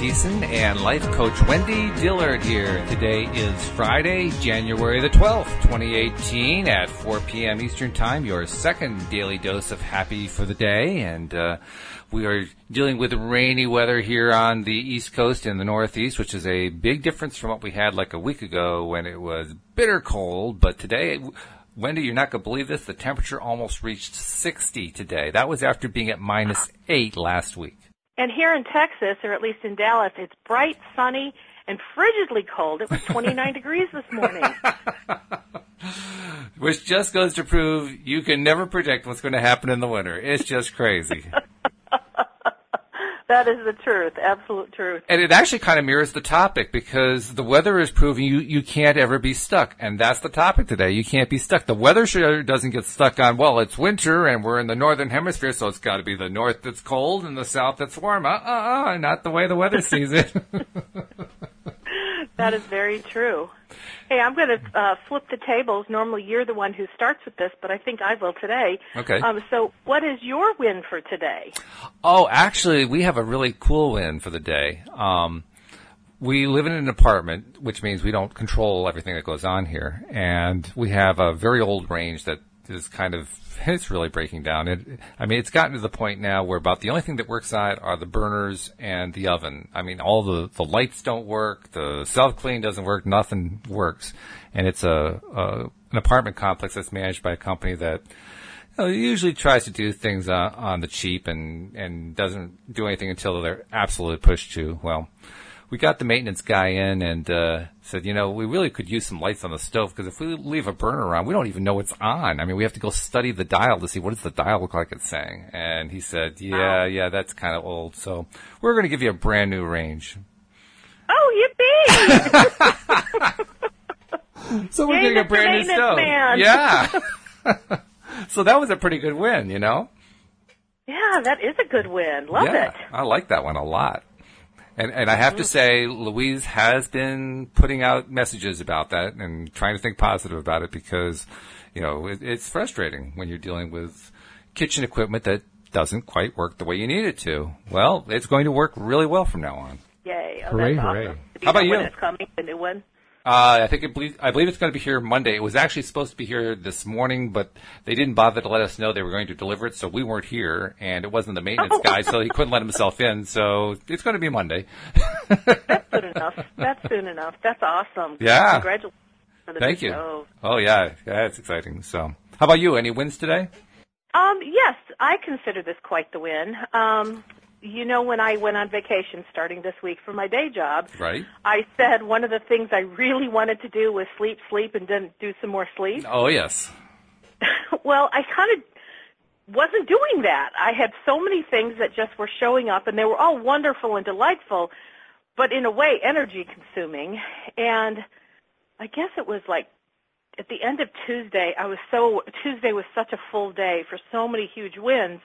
Thiessen and life coach Wendy Dillard here. Today is Friday, January the 12th, 2018 at 4 p.m. Eastern Time, your second daily dose of happy for the day. And, uh, we are dealing with rainy weather here on the East Coast and the Northeast, which is a big difference from what we had like a week ago when it was bitter cold. But today, Wendy, you're not going to believe this. The temperature almost reached 60 today. That was after being at minus 8 last week. And here in Texas, or at least in Dallas, it's bright, sunny, and frigidly cold. It was 29 degrees this morning. Which just goes to prove you can never predict what's going to happen in the winter. It's just crazy. That is the truth, absolute truth. And it actually kind of mirrors the topic because the weather is proving you, you can't ever be stuck. And that's the topic today. You can't be stuck. The weather sure doesn't get stuck on, well, it's winter and we're in the northern hemisphere, so it's got to be the north that's cold and the south that's warm. Uh, uh, uh, not the way the weather sees it. that is very true. Hey, I'm going to uh, flip the tables. Normally, you're the one who starts with this, but I think I will today. Okay. Um, so, what is your win for today? Oh, actually, we have a really cool win for the day. Um, we live in an apartment, which means we don't control everything that goes on here, and we have a very old range that is kind of it's really breaking down. It, I mean, it's gotten to the point now where about the only thing that works on it are the burners and the oven. I mean, all the, the lights don't work, the self clean doesn't work, nothing works. And it's a, a, an apartment complex that's managed by a company that you know, usually tries to do things uh, on the cheap and, and doesn't do anything until they're absolutely pushed to. Well, we got the maintenance guy in and uh, said, you know, we really could use some lights on the stove because if we leave a burner on, we don't even know what's on. I mean, we have to go study the dial to see what does the dial look like it's saying. And he said, yeah, yeah, that's kind of old. So we're going to give you a brand new range. Oh, yippee! so we're getting a brand new stove. Man. Yeah. so that was a pretty good win, you know? yeah, that is a good win. Love yeah, it. I like that one a lot. And, and I have to mm-hmm. say, Louise has been putting out messages about that and trying to think positive about it because, you know, it, it's frustrating when you're dealing with kitchen equipment that doesn't quite work the way you need it to. Well, it's going to work really well from now on. Yay! Oh, Hooray, that's hooray. awesome. Do How about know when you? It's coming, the new one. Uh, I think it believe, I believe it's going to be here Monday. It was actually supposed to be here this morning, but they didn't bother to let us know they were going to deliver it, so we weren't here, and it wasn't the maintenance Oh. guy, so he couldn't let himself in. So it's going to be Monday. That's soon enough. That's soon enough. That's awesome. Yeah. Congratulations. on the Thank you. show. Oh yeah, yeah, it's exciting. So, how about you? Any wins today? Um, yes, I consider this quite the win. Um, you know, when I went on vacation starting this week for my day job, Right? I said one of the things I really wanted to do was sleep, sleep, and then do some more sleep. Oh yes. well, I kind of wasn't doing that. I had so many things that just were showing up, and they were all wonderful and delightful, but in a way, energy consuming. And I guess it was like at the end of Tuesday, I was so Tuesday was such a full day for so many huge wins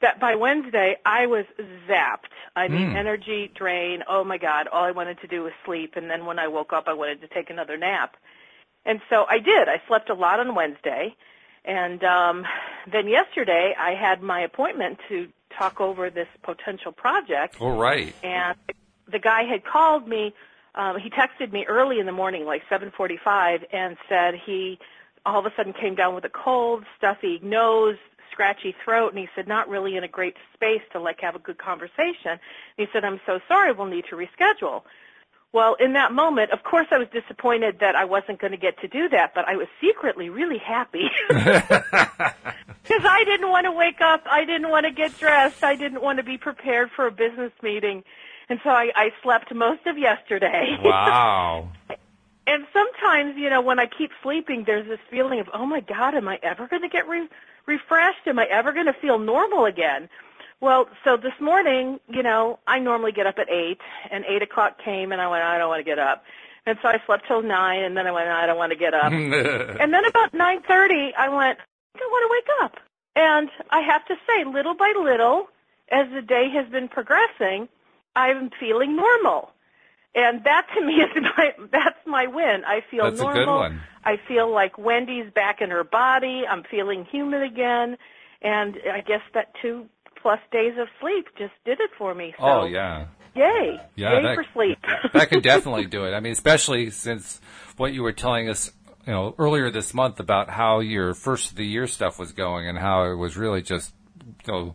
that by Wednesday I was zapped. I mean, Mm. energy drain. Oh my God! All I wanted to do was sleep, and then when I woke up, I wanted to take another nap. And so I did. I slept a lot on Wednesday, and um, then yesterday I had my appointment to talk over this potential project All right. and the guy had called me um he texted me early in the morning like 7:45 and said he all of a sudden came down with a cold stuffy nose scratchy throat and he said not really in a great space to like have a good conversation and he said i'm so sorry we'll need to reschedule well in that moment of course i was disappointed that i wasn't going to get to do that but i was secretly really happy because I didn't want to wake up. I didn't want to get dressed. I didn't want to be prepared for a business meeting. And so I, I slept most of yesterday. Wow. and sometimes, you know, when I keep sleeping, there's this feeling of, oh my God, am I ever going to get re- refreshed? Am I ever going to feel normal again? Well, so this morning, you know, I normally get up at 8, and 8 o'clock came, and I went, I don't want to get up. And so I slept till 9, and then I went, I don't want to get up. And then about 9:30, I went, I don't want to wake up. And I have to say, little by little, as the day has been progressing, I'm feeling normal. And that to me is my that's my win. I feel That's a normal. good one. I feel like Wendy's back in her body. I'm feeling human again. And I guess that two plus days of sleep just did it for me. Oh, so, oh yeah. Yay! Yeah, yay that, for sleep. that can definitely do it. I mean, especially since what you were telling us, you know, earlier this month about how your first of the year stuff was going and how it was really just, you know,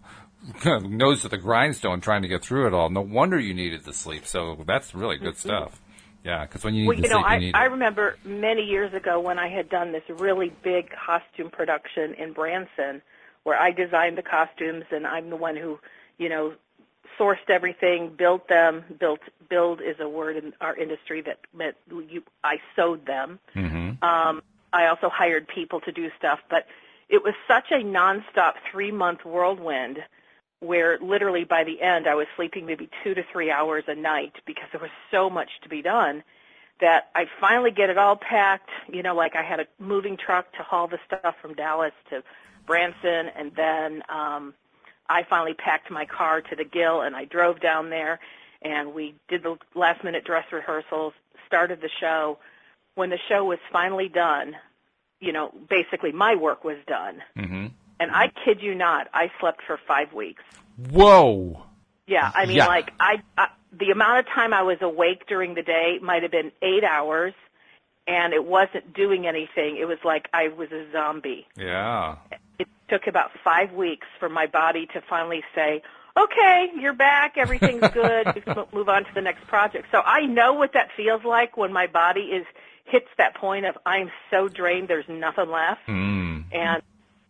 nose to the grindstone trying to get through it all. No wonder you needed the sleep. So that's really good Mm-hmm. stuff. Yeah, because when you need Well, the you know, sleep, I, you need I it. remember many years ago when I had done this really big costume production in Branson, where I designed the costumes and I'm the one who, you know, sourced everything, built them. Built build is a word in our industry that meant you, I sewed them. hmm Um, I also hired people to do stuff, but it was such a nonstop three month whirlwind where literally by the end I was sleeping maybe two to three hours a night because there was so much to be done that I finally get it all packed, you know, like I had a moving truck to haul the stuff from Dallas to Branson and then um I finally packed my car to the Gill and I drove down there and we did the last minute dress rehearsals, started the show. When the show was finally done, you know, basically my work was done. hmm And I kid you not, I slept for five weeks. Whoa. Yeah, I mean, Yeah. like I, I, the amount of time I was awake during the day might have been eight hours, and it wasn't doing anything. It was like I was a zombie. Yeah. It took about five weeks for my body to finally say, "Okay, you're back. Everything's good. we can move on to the next project." So I know what that feels like when my body is hits that point of I'm so drained, there's nothing left, Mm. and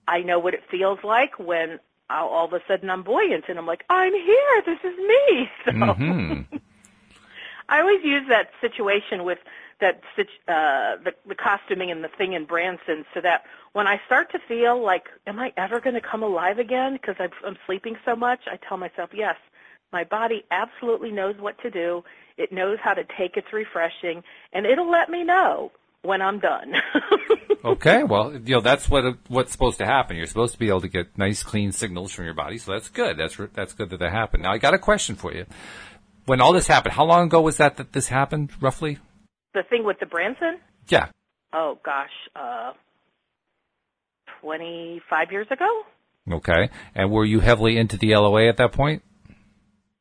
I know what it feels like when I'll, all of a sudden I'm buoyant and I'm like, I'm here. This is me. So hmm I always use that situation with that uh, the, the costuming and the thing in Branson, so that when I start to feel like, am I ever going to come alive again because I'm, I'm sleeping so much? I tell myself, yes, my body absolutely knows what to do. It knows how to take its refreshing, and it'll let me know when I'm done. Okay, well, you know that's what what's supposed to happen. You're supposed to be able to get nice, clean signals from your body, so that's good. That's that's good that that happened. Now, I got a question for you. When all this happened, how long ago was that that this happened, roughly? the thing with the Branson, Yeah. oh gosh, uh, 25 years ago? Okay. And were you heavily into the LOA at that point?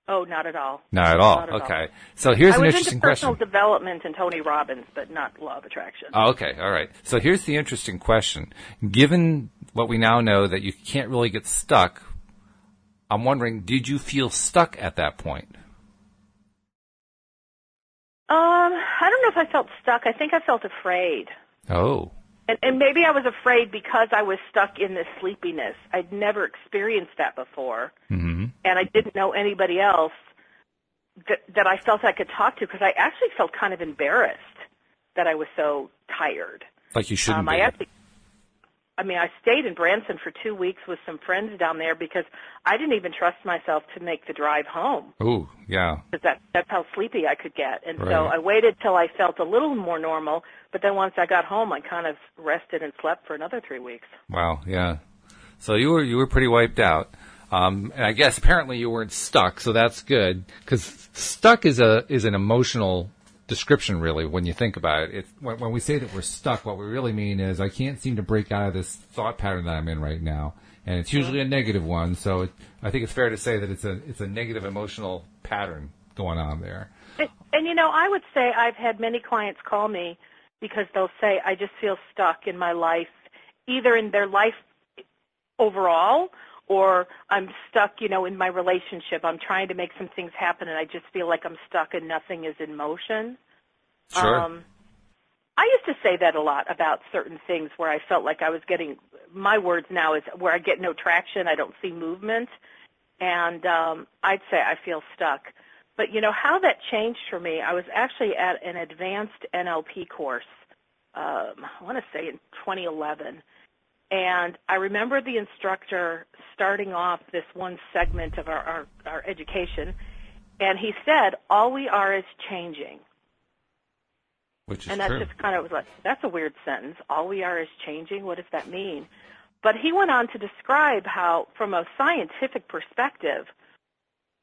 Oh, not at all. Not at all. Not at all. okay. So here's I an was interesting into personal development and Tony Robbins, but not law of attraction. Oh, okay. All right. So here's the interesting question. Given what we now know that you can't really get stuck, I'm wondering, did you feel stuck at that point? Um, I don't know if I felt stuck. I think I felt afraid. Oh. And, and maybe I was afraid because I was stuck in this sleepiness. I'd never experienced that before, hmm and I didn't know anybody else that, that I felt I could talk to because I actually felt kind of embarrassed that I was so tired. Like you shouldn't Um, be. I actually, I mean, I stayed in Branson for two weeks with some friends down there because I didn't even trust myself to make the drive home Ooh, yeah. because that, that's how sleepy I could get. And so I waited till I felt a little more normal. But then once I got home, I kind of rested and slept for another three weeks. Wow, yeah. So you were you were pretty wiped out. Um, and I guess apparently you weren't stuck, so that's good. Because stuck is a is an emotional description, really, when you think about it. It's, when, when we say that we're stuck, what we really mean is I can't seem to break out of this thought pattern that I'm in right now, and it's usually a negative one. So it, I think it's fair to say that it's a it's a negative emotional pattern going on there. And, and you know, I would say I've had many clients call me because they'll say, I just feel stuck in my life, either in their life overall or I'm stuck, you know, in my relationship. I'm trying to make some things happen and I just feel like I'm stuck and nothing is in motion. Sure. Um, I used to say that a lot about certain things where I felt like I was getting, my words now is where I get no traction, I don't see movement, and um, I'd say I feel stuck. But you know how that changed for me, I was actually at an advanced NLP course, um, I want to say in 2011, and I remember the instructor starting off this one segment of our, our, our education, and he said, all we are is changing. Which is And that true. just kind of was like, that's a weird sentence. All we are is changing. What does that mean? But he went on to describe how, from a scientific perspective,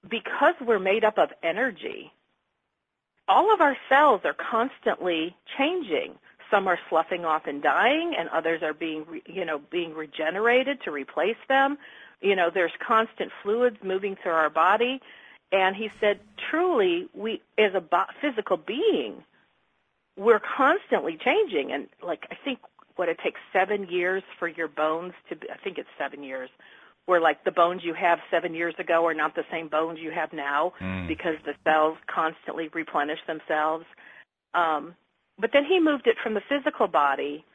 because we're made up of energy, all of our cells are constantly changing. Some are sloughing off and dying, and others are being, re- you know, being regenerated to replace them. You know, there's constant fluids moving through our body. And he said, truly, we, as a bo- physical being, we're constantly changing. And like, I think what it takes seven years for your bones to be, I think it's seven years, where like the bones you have seven years ago are not the same bones you have now Mm. because the cells constantly replenish themselves. Um, but then he moved it from the physical body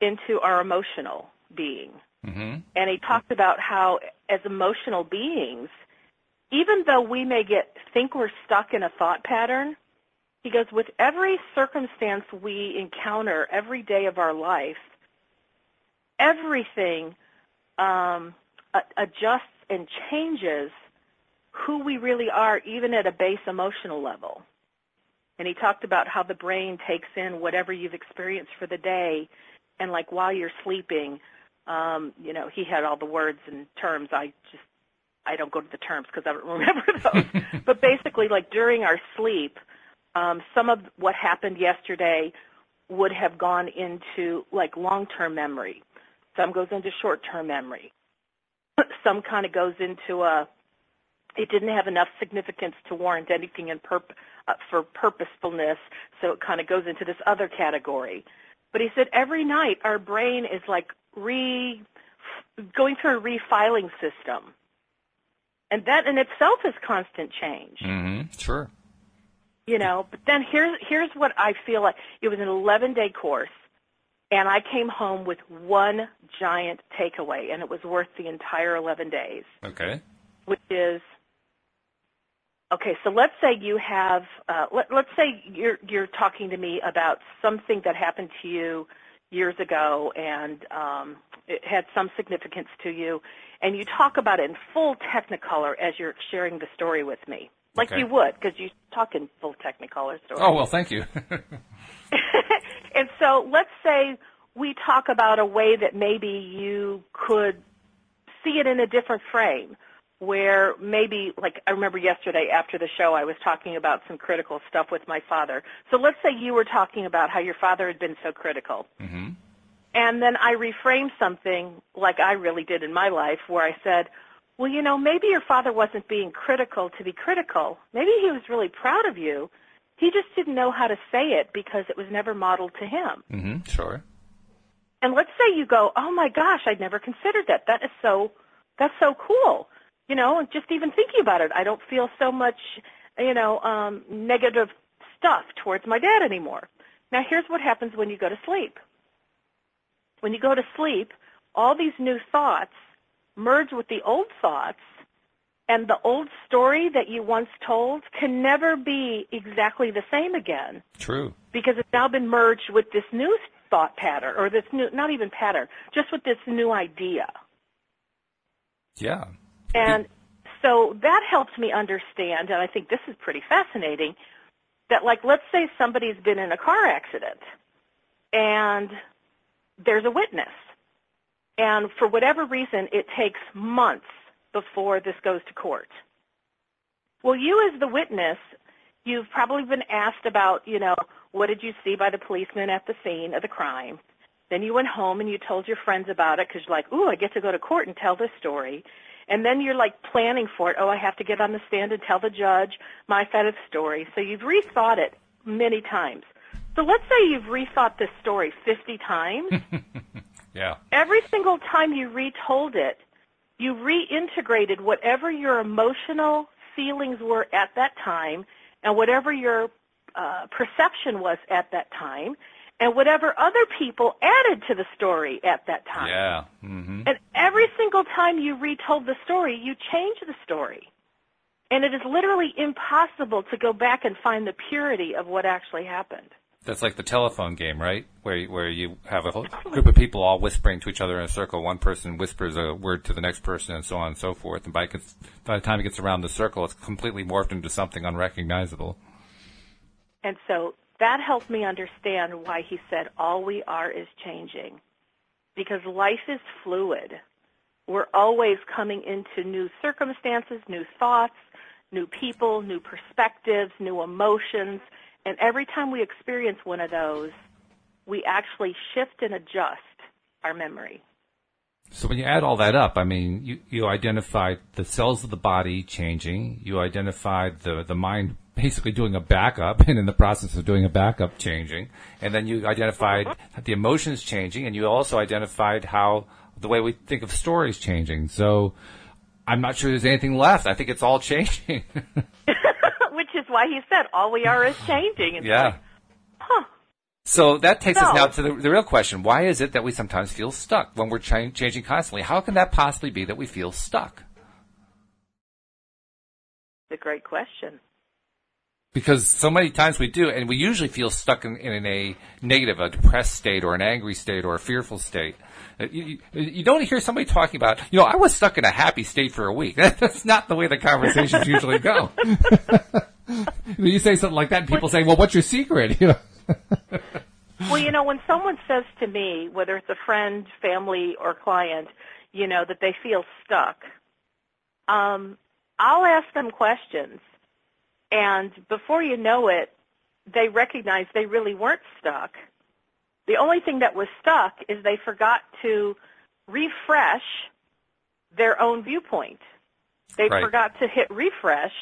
into our emotional being. hmm And he talked about how as emotional beings, even though we may get think we're stuck in a thought pattern, he goes, with every circumstance we encounter every day of our life, everything um, adjusts and changes who we really are, even at a base emotional level. And he talked about how the brain takes in whatever you've experienced for the day, and like while you're sleeping, um, you know, he had all the words and terms. I just I don't go to the terms because I don't remember those. but basically, like during our sleep, um, some of what happened yesterday would have gone into like long-term memory. Some goes into short-term memory. Some kind of goes into a. It didn't have enough significance to warrant anything in uh, for purposefulness, so it kind of goes into this other category. But he said every night our brain is like re going through a refiling system. And that in itself is constant change. hmm Sure. You know, but then here's here's what I feel like it was an 11 day course and I came home with one giant takeaway and it was worth the entire 11 days, Okay. which is okay, so let's say you have uh let, let's say you're you're talking to me about something that happened to you years ago and um it had some significance to you and you talk about it in full technicolor as you're sharing the story with me. Like Okay. you would, because you talk in full technicolor story. Oh well, thank you. and so let's say we talk about a way that maybe you could see it in a different frame where maybe like I remember yesterday after the show I was talking about some critical stuff with my father. So let's say you were talking about how your father had been so critical. hmm And then I reframed something like I really did in my life where I said, well, you know, maybe your father wasn't being critical to be critical. Maybe he was really proud of you. He just didn't know how to say it because it was never modeled to him. hmm Sure. And let's say you go, oh my gosh, I'd never considered that. That is so, that's so cool. You know, just even thinking about it, I don't feel so much, you know, um, negative stuff towards my dad anymore. Now here's what happens when you go to sleep. When you go to sleep, all these new thoughts merge with the old thoughts and the old story that you once told can never be exactly the same again True. because it's now been merged with this new thought pattern or this new not even pattern just with this new idea Yeah. And so that helps me understand and i think this is pretty fascinating that like let's say somebody's been in a car accident and there's a witness. And for whatever reason it takes months before this goes to court. Well you as the witness you've probably been asked about you know what did you see by the policeman at the scene of the crime? Then you went home and you told your friends about it because you're like ooh i get to go to court and tell this story and then you're like planning for it. Oh i have to get on the stand and tell the judge my side of the story. So you've rethought it many times. So let's say you've rethought this story 50 times. Yeah. every single time you retold it, you reintegrated whatever your emotional feelings were at that time and whatever your uh, perception was at that time and whatever other people added to the story at that time. Yeah. hmm And every single time you retold the story, you change the story. And it is literally impossible to go back and find the purity of what actually happened. That's like the telephone game, right? Where you- where you have a whole group of people all whispering to each other in a circle. One person whispers a word to the next person, and so on and so forth. And by, by the time it gets around the circle, it's completely morphed into something unrecognizable. And so that helped me understand why he said all we are is changing. Because life is fluid. We're always coming into new circumstances, new thoughts, new people, new perspectives, new emotions. And every time we experience one of those, we actually shift and adjust our memory. So when you add all that up, I mean, you, you identified the cells of the body changing, you identified the, the mind basically doing a backup and in the process of doing a backup changing, and then you identified uh-huh. the emotions changing, and you also identified how the way we think of stories changing. So I'm not sure there's anything left. I think it's all changing. Which is why he said all we are is changing. It's yeah. Like, huh. So that takes us now to the, the real question. Why is it that we sometimes feel stuck when we're cha- changing constantly? How can that possibly be that we feel stuck? It's a great question. Because so many times we do, and we usually feel stuck in, in a negative, a depressed state, or an angry state, or a fearful state. Uh, You, you, you don't hear somebody talking about, you know, I was stuck in a happy state for a week. That's not the way the conversations usually go. you say something like that, and people say, "Well, what's your secret?" You know. Well, you know, when someone says to me, whether it's a friend, family, or client, you know, that they feel stuck, um, I'll ask them questions. And before you know it, they recognize they really weren't stuck. The only thing that was stuck is they forgot to refresh their own viewpoint. They Right. forgot to hit refresh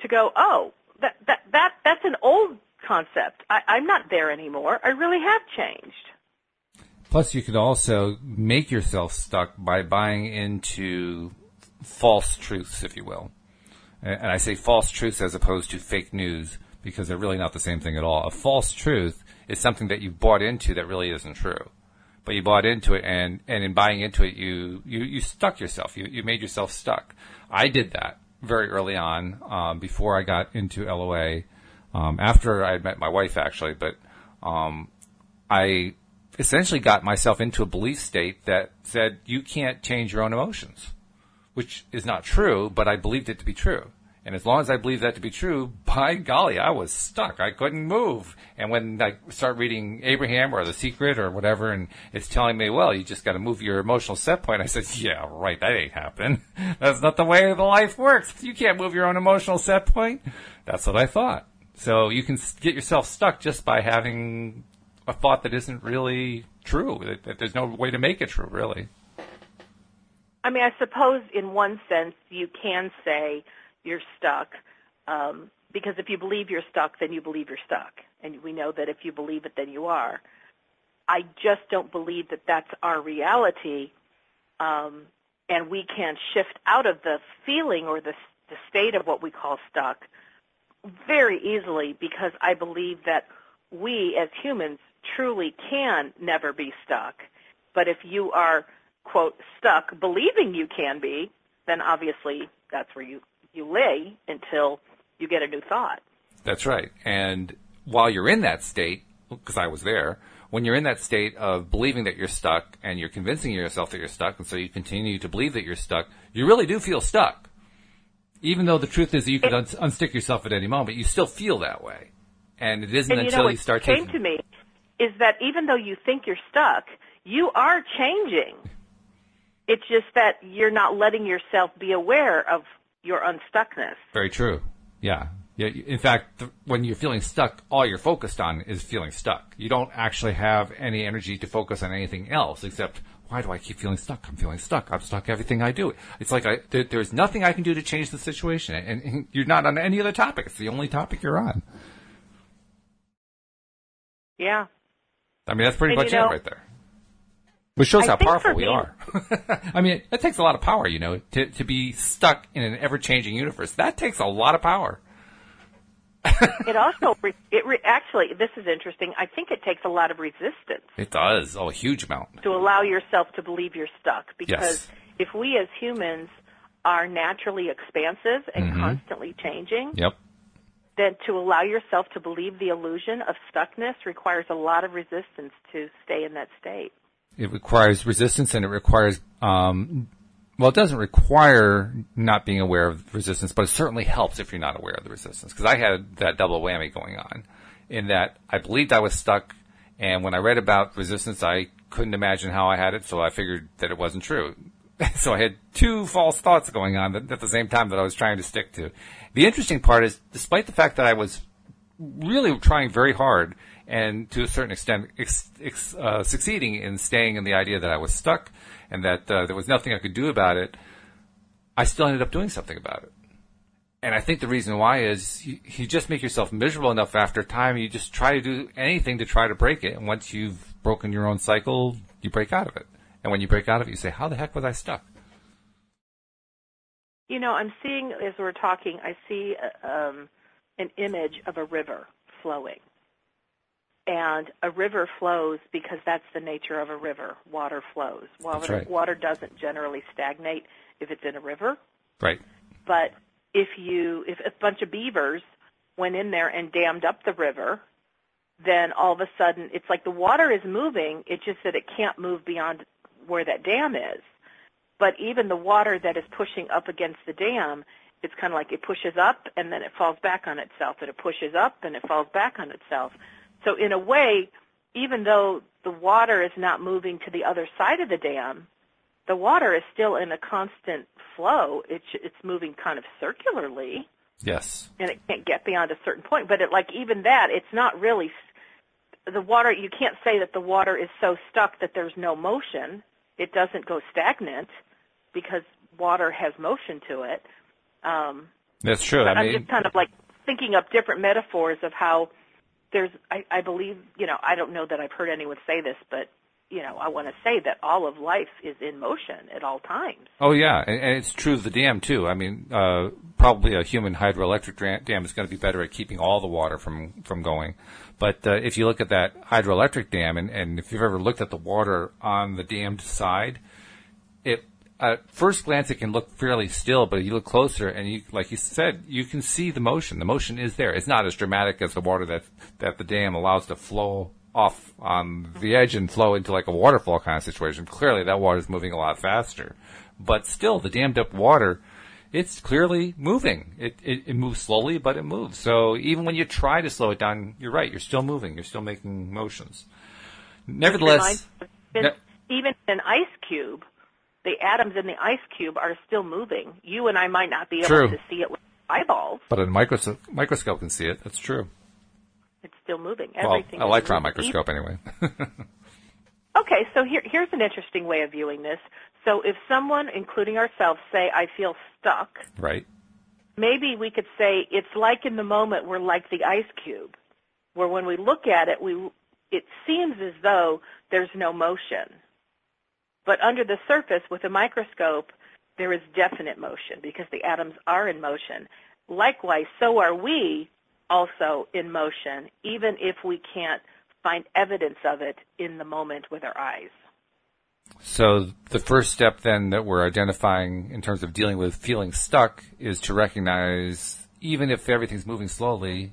to go, oh, that, that, that, that's an old concept. I, I'm not there anymore. I really have changed. Plus, you could also make yourself stuck by buying into false truths, if you will. And I say false truths as opposed to fake news because they're really not the same thing at all. A false truth is something that you bought into that really isn't true. But you bought into it and, and in buying into it, you, you, you stuck yourself. You, you made yourself stuck. I did that very early on, um, before I got into LOA, um, after I met my wife actually, but, um, I essentially got myself into a belief state that said you can't change your own emotions, which is not true, but I believed it to be true. And as long as I believed that to be true, by golly, I was stuck. I couldn't move. And when I start reading Abraham or The Secret or whatever, and it's telling me, well, you just got to move your emotional set point, I said, yeah, right, that ain't happening. That's not the way the life works. You can't move your own emotional set point. That's what I thought. So you can get yourself stuck just by having a thought that isn't really true. That, that there's no way to make it true, really. I mean, I suppose in one sense you can say you're stuck, um, because if you believe you're stuck, then you believe you're stuck, and we know that if you believe it, then you are. I just don't believe that that's our reality, um, and we can't shift out of the feeling or the, the state of what we call stuck very easily because I believe that we as humans truly can never be stuck. But if you are, quote, stuck believing you can be, then obviously that's where you, you lay until you get a new thought. That's right. And while you're in that state, because I was there, when you're in that state of believing that you're stuck and you're convincing yourself that you're stuck, and so you continue to believe that you're stuck, you really do feel stuck. Even though the truth is that you could un- unstick yourself at any moment, you still feel that way. And it isn't And you until know you what start came taking to me is that even though you think you're stuck, you are changing. It's just that you're not letting yourself be aware of your unstuckness. Very true. Yeah. Yeah. In fact, th- when you're feeling stuck, all you're focused on is feeling stuck. You don't actually have any energy to focus on anything else except, why do I keep feeling stuck? I'm feeling stuck. I'm stuck everything I do. It's like I, there, there's nothing I can do to change the situation. And, and you're not on any other topic. It's the only topic you're on. Yeah. I mean, that's pretty And much you know- it right there. Which shows I how powerful we me- are. I mean, it takes a lot of power, you know, to, to be stuck in an ever-changing universe. That takes a lot of power. It also, re- it re- actually, this is interesting. I think it takes a lot of resistance It does. Oh, a huge amount. to allow yourself to believe you're stuck because Yes. if we as humans are naturally expansive and Mm-hmm. constantly changing, Yep. then to allow yourself to believe the illusion of stuckness requires a lot of resistance to stay in that state. it requires resistance and it requires um, well it doesn't require not being aware of resistance but it certainly helps if you're not aware of the resistance because i had that double whammy going on in that i believed i was stuck and when i read about resistance i couldn't imagine how i had it so i figured that it wasn't true. So i had two false thoughts going on at the same time that i was trying to stick to. The interesting part is despite the fact that i was really trying very hard and to a certain extent ex, ex, uh, succeeding in staying in the idea that I was stuck and that uh, there was nothing I could do about it, I still ended up doing something about it. And I think the reason why is you, you just make yourself miserable enough after time. You just try to do anything to try to break it. And once you've broken your own cycle, you break out of it. And when you break out of it, you say, how the heck was I stuck? You know, I'm seeing, as we're talking, I see uh, um, an image of a river flowing. And a river flows because that's the nature of a river. Water flows. Water, right. water doesn't generally stagnate if it's in a river. Right. But if you if a bunch of beavers went in there and dammed up the river, then all of a sudden it's like the water is moving, it's just that it can't move beyond where that dam is. But even the water that is pushing up against the dam, it's kind of like it pushes up and then it falls back on itself, and it pushes up and it falls back on itself. So in a way, even though the water is not moving to the other side of the dam, the water is still in a constant flow. It's it's moving kind of circularly. Yes. And it can't get beyond a certain point. But it, like even that, it's not really the water. You can't say that the water is so stuck that there's no motion. It doesn't go stagnant because water has motion to it. Um, That's true. I I'm mean, just kind of like thinking up different metaphors of how there's. I, I believe you know. I don't know that I've heard anyone say this, but you know, I want to say that all of life is in motion at all times. Oh yeah, and, and it's true of the dam too. I mean, uh, probably a human hydroelectric dam is going to be better at keeping all the water from from going. But uh, if you look at that hydroelectric dam, and, and if you've ever looked at the water on the dammed side, it at first glance it can look fairly still, but you look closer and you, like you said, you can see the motion. The motion is there. It's not as dramatic as the water that that the dam allows to flow off on the edge and flow into like a waterfall kind of situation. Clearly, that water is moving a lot faster, but still, the dammed up water, it's clearly moving. It, it it moves slowly, but it moves. So even when you try to slow it down, you're right. You're still moving. You're still making motions. Nevertheless, ne- even an ice cube, the atoms in the ice cube are still moving. You and I might not be able True. to see it with eyeballs. but a microscope microscope can see it. That's true. It's still moving. Well, Everything is electron moving. microscope anyway. Okay, so here, here's an interesting way of viewing this. So if someone, including ourselves, say, I feel stuck, right. maybe we could say it's like in the moment we're like the ice cube, where when we look at it, we it seems as though there's no motion. But under the surface with a microscope, there is definite motion because the atoms are in motion. Likewise, so are we also in motion, even if we can't find evidence of it in the moment with our eyes. So the first step then that we're identifying in terms of dealing with feeling stuck is to recognize even if everything's moving slowly,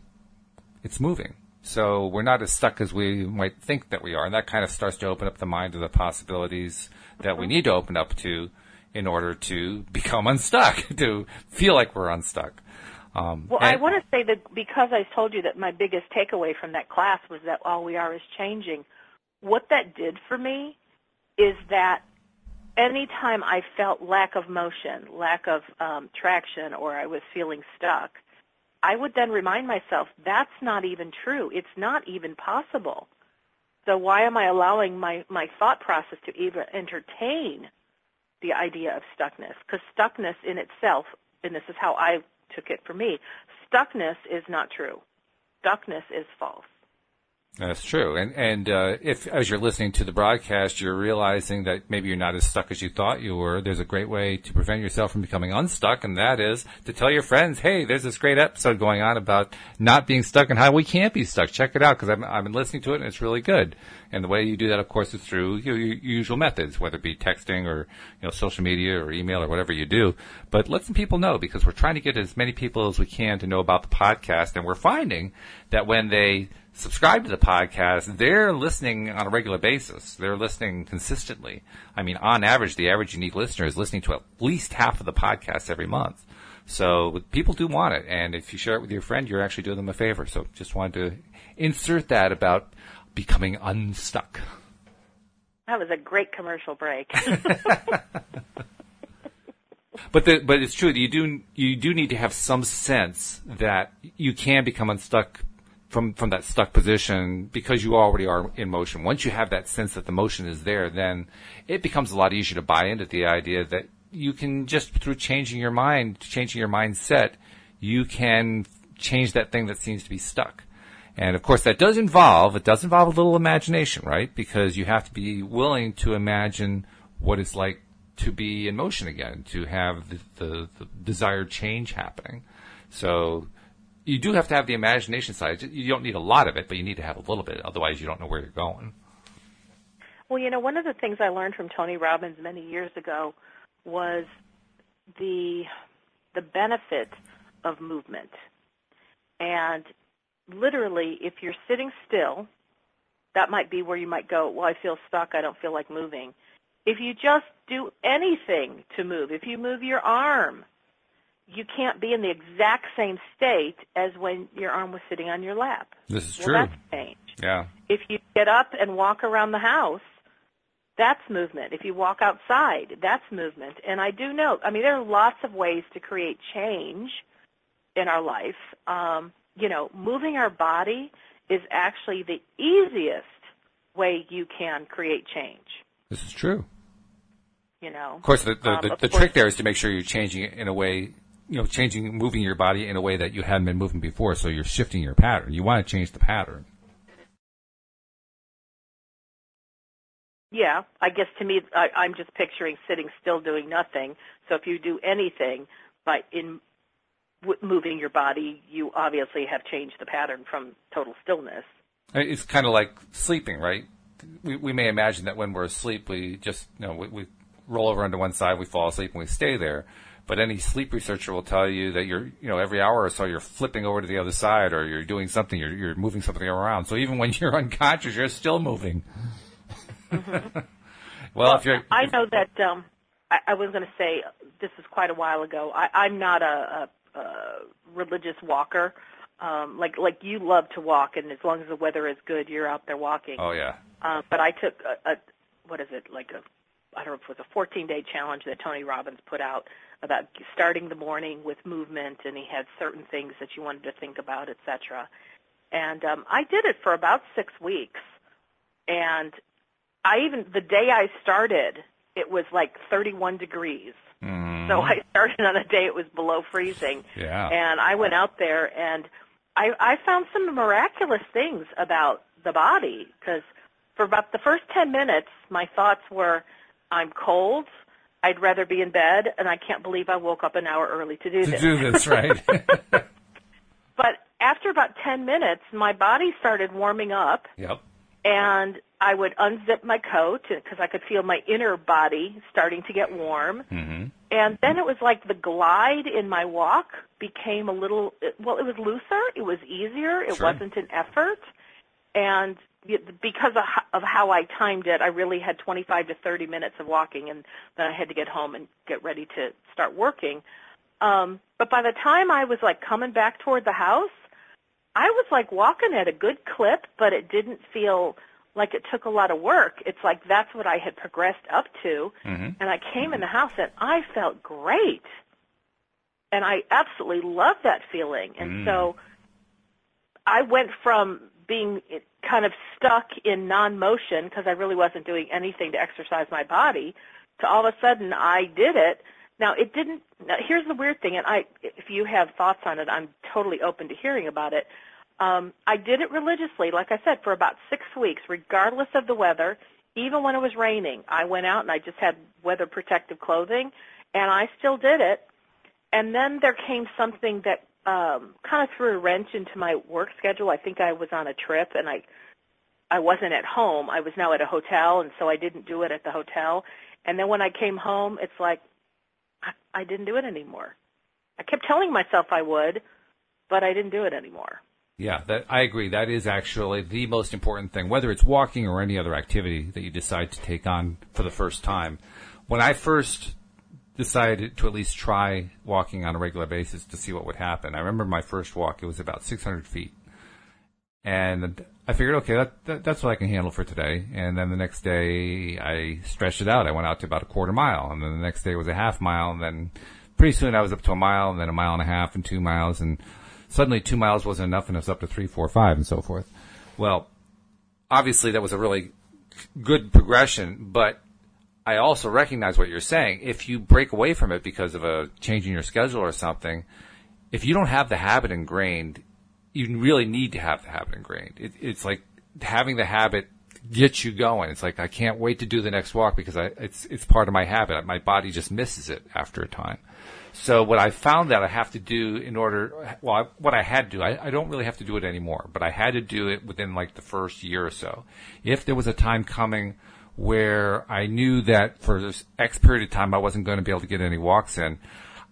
it's moving. So we're not as stuck as we might think that we are. And that kind of starts to open up the mind to the possibilities that we need to open up to in order to become unstuck, to feel like we're unstuck. Um, Well, I want to say that because I told you that my biggest takeaway from that class was that all we are is changing. What that did for me is that anytime I felt lack of motion, lack of um, traction, or I was feeling stuck, I would then remind myself that's not even true. It's not even possible. So why am I allowing my, my thought process to even entertain the idea of stuckness? Because stuckness in itself, and this is how I took it for me, stuckness is not true. Stuckness is false. That's true. And and uh, if as you're listening to the broadcast, you're realizing that maybe you're not as stuck as you thought you were, there's a great way to prevent yourself from becoming unstuck, and that is to tell your friends, "Hey, there's this great episode going on about not being stuck and how we can't be stuck. Check it out because I've, I've been listening to it and it's really good." And the way you do that, of course, is through your, your usual methods, whether it be texting or you know social media or email or whatever you do. But let some people know because we're trying to get as many people as we can to know about the podcast, and we're finding that when they subscribe to the podcast, they're listening on a regular basis. They're listening consistently. I mean, on average, the average unique listener is listening to at least half of the podcast every month. So people do want it, and if you share it with your friend, you're actually doing them a favor. So just wanted to insert that about becoming unstuck. That was a great commercial break. But the, but it's true that you do you do need to have some sense that you can become unstuck from from that stuck position because you already are in motion. Once you have that sense that the motion is there, then it becomes a lot easier to buy into the idea that you can just through changing your mind, changing your mindset, you can change that thing that seems to be stuck. And of course, that does involve it does involve a little imagination, right? Because you have to be willing to imagine what it's like to be in motion again, to have the, the, the desired change happening. So you do have to have the imagination side. You don't need a lot of it, but you need to have a little bit. Otherwise, you don't know where you're going. Well, you know, one of the things I learned from Tony Robbins many years ago was the the benefit of movement. And literally, if you're sitting still, that might be where you might go, well, I feel stuck, I don't feel like moving. If you just do anything to move, if you move your arm, you can't be in the exact same state as when your arm was sitting on your lap. This is well, true. That's change. Yeah. If you get up and walk around the house, that's movement. If you walk outside, that's movement. And I do know, I mean, there are lots of ways to create change in our life. Um, you know, moving our body is actually the easiest way you can create change. This is true. You know, of course, the the, um, the, the course, trick there is to make sure you're changing it in a way, you know, changing, moving your body in a way that you hadn't been moving before. So you're shifting your pattern. You want to change the pattern. Yeah, I guess to me, I, I'm just picturing sitting still doing nothing. So if you do anything, by in w- moving your body, you obviously have changed the pattern from total stillness. Uh, it's kind of like sleeping, right? We, we may imagine that when we're asleep, we just, you know, we, we roll over onto one side, we fall asleep, and we stay there. But any sleep researcher will tell you that you're, you know, every hour or so you're flipping over to the other side or you're doing something, you're, you're moving something around. So even when you're unconscious, you're still moving. Mm-hmm. well, if you're, I know that um, I, I was going to say this is quite a while ago. I, I'm not a, a, a religious walker. Um, like like you love to walk, and as long as the weather is good, you're out there walking. oh yeah, Uh, but I took a, a what is it like a I don't know if it was a 14 day challenge that Tony Robbins put out about starting the morning with movement, and he had certain things that you wanted to think about, etc. And um, I did it for about six weeks, and I even the day I started, it was like 31 degrees. mm So I started on a day it was below freezing, yeah. and I went out there and I, I found some miraculous things about the body because for about the first 10 minutes, my thoughts were, I'm cold, I'd rather be in bed, and I can't believe I woke up an hour early to do to this. do this, right? But after about 10 minutes, my body started warming up, yep. and I would unzip my coat because I could feel my inner body starting to get warm. hmm And then it was like the glide in my walk became a little, well, it was looser, it was easier, it Sure. wasn't an effort. And because of how I timed it, I really had 25 to 30 minutes of walking, and then I had to get home and get ready to start working. Um, but by the time I was like coming back toward the house, I was like walking at a good clip, but it didn't feel like it took a lot of work. It's like that's what I had progressed up to. hmm And I came in the house and I felt great. And I absolutely loved that feeling. And Mm. so I went from being kind of stuck in non-motion because I really wasn't doing anything to exercise my body to all of a sudden I did it. Now it didn't, now here's the weird thing and I, if you have thoughts on it, I'm totally open to hearing about it. Um, I did it religiously, like I said, for about six weeks, regardless of the weather. Even when it was raining, I went out and I just had weather protective clothing, and I still did it. And then there came something that um, kind of threw a wrench into my work schedule. I think I was on a trip and I I wasn't at home. I was now at a hotel, and so I didn't do it at the hotel. And then when I came home, it's like I, I didn't do it anymore. I kept telling myself I would, but I didn't do it anymore. Yeah, that, I agree. That is actually the most important thing, whether it's walking or any other activity that you decide to take on for the first time. When I first decided to at least try walking on a regular basis to see what would happen, I remember my first walk, it was about 600 feet. And I figured, okay, that, that, that's what I can handle for today. And then the next day, I stretched it out. I went out to about a quarter mile, and then the next day was a half mile, and then pretty soon I was up to a mile, and then a mile and a half, and two miles, and suddenly two miles wasn't enough and it's up to three, four, five, and so forth. Well, obviously that was a really good progression, but I also recognize what you're saying. If you break away from it because of a change in your schedule or something, if you don't have the habit ingrained, you really need to have the habit ingrained. It, it's like having the habit gets you going. It's like I can't wait to do the next walk because I, it's it's part of my habit. My body just misses it after a time. So what I found that I have to do in order, well, I, what I had to do, I, I don't really have to do it anymore, but I had to do it within like the first year or so. If there was a time coming where I knew that for this X period of time I wasn't going to be able to get any walks in,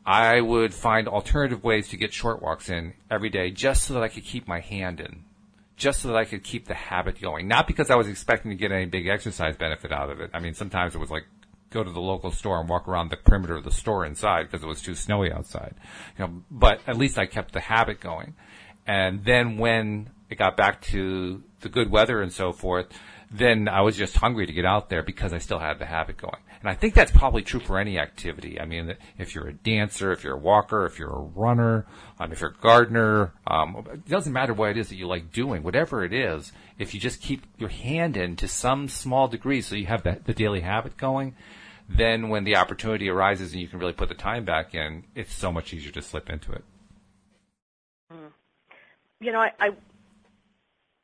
I would find alternative ways to get short walks in every day just so that I could keep my hand in. Just so that I could keep the habit going. Not because I was expecting to get any big exercise benefit out of it. I mean, sometimes it was like go to the local store and walk around the perimeter of the store inside because it was too snowy outside. You know, but at least I kept the habit going. And then when it got back to the good weather and so forth, then I was just hungry to get out there because I still had the habit going. And I think that's probably true for any activity. I mean, if you're a dancer, if you're a walker, if you're a runner, um, if you're a gardener, um, it doesn't matter what it is that you like doing, whatever it is, if you just keep your hand in to some small degree so you have the, the daily habit going, then when the opportunity arises and you can really put the time back in, it's so much easier to slip into it. Hmm. You know, I, I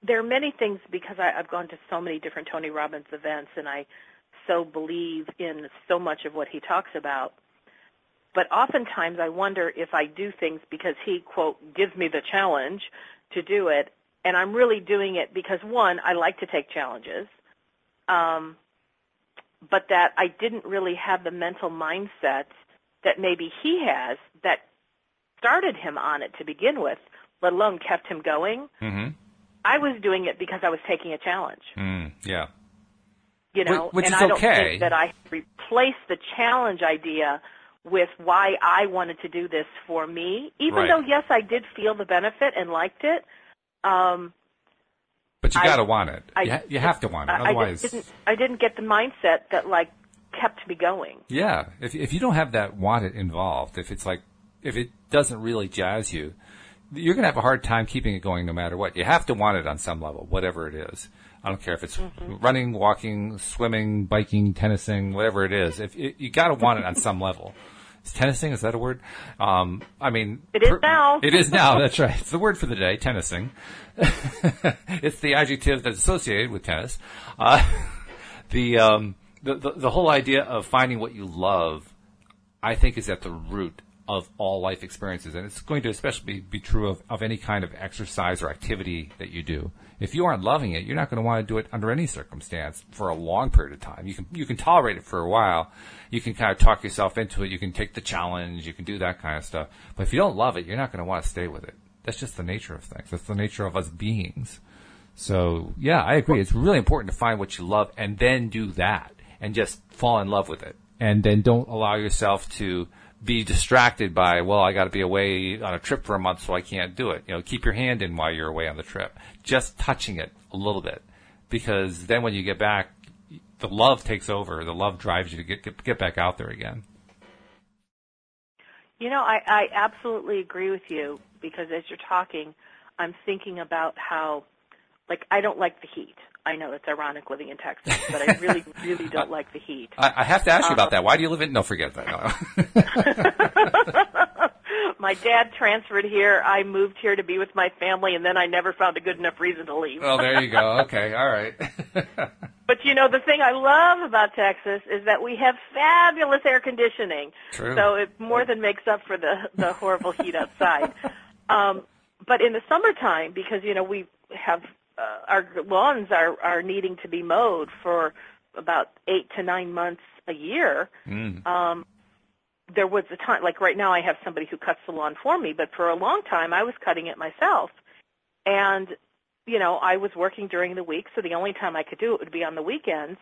there are many things because I, I've gone to so many different Tony Robbins events and I so believe in so much of what he talks about. But oftentimes I wonder if I do things because he, quote, gives me the challenge to do it. And I'm really doing it because, one, I like to take challenges. Um, but that I didn't really have the mental mindset that maybe he has that started him on it to begin with, let alone kept him going. Mm-hmm. I was doing it because I was taking a challenge. Mm, yeah. You know, which, which and is I don't okay. think that I replaced the challenge idea with why I wanted to do this for me. Even Right. though yes, I did feel the benefit and liked it. Um, But you got to want it. I- you, ha- you have to want it. I, I Otherwise, didn't. I didn't get the mindset that like kept me going. yeah. If if you don't have that want it involved, if it's like if it doesn't really jazz you, you're going to have a hard time keeping it going no matter what. You have to want it on some level, whatever it is. I don't care if it's running, walking, swimming, biking, tennising, whatever it is. If it, you got to want it on some level. Is tennising is that a word? Um, I mean, It is now. It is now. That's right. It's the word for the day. Tennising. it's the adjective that's associated with tennis. Uh, the, um, the the the whole idea of finding what you love, I think, is at the root of all life experiences, and it's going to especially be, true of, of any kind of exercise or activity that you do. If you aren't loving it, you're not going to want to do it under any circumstance for a long period of time. You can you can tolerate it for a while. You can kind of talk yourself into it. You can take the challenge. You can do that kind of stuff. But if you don't love it, you're not going to want to stay with it. That's just the nature of things. That's the nature of us beings. So yeah, I agree. It's really important to find what you love and then do that and just fall in love with it. And then don't allow yourself to be distracted by, well, I got to be away on a trip for a month, so I can't do it. You know, keep your hand in while you're away on the trip. Just touching it a little bit. Because then when you get back, the love takes over. The love drives you to get, get, get back out there again. You know, I, I absolutely agree with you because as you're talking, I'm thinking about how, like, I don't like the heat. I know it's ironic living in Texas, but I really, really don't like the heat. I, I have to ask you about that. Why do you live in? No, forget that. My dad transferred here. I moved here to be with my family, and then I never found a good enough reason to leave. well, there you go. Okay, all right. But you know, the thing I love about Texas is that we have fabulous air conditioning. True. So it more than makes up for the the horrible heat outside. Um, but in the summertime, because you know we have uh, our lawns are are needing to be mowed for about eight to nine months a year. Mm. Um, there was a time, like right now, I have somebody who cuts the lawn for me, but for a long time, I was cutting it myself. And you know, I was working during the week, so the only time I could do it would be on the weekends.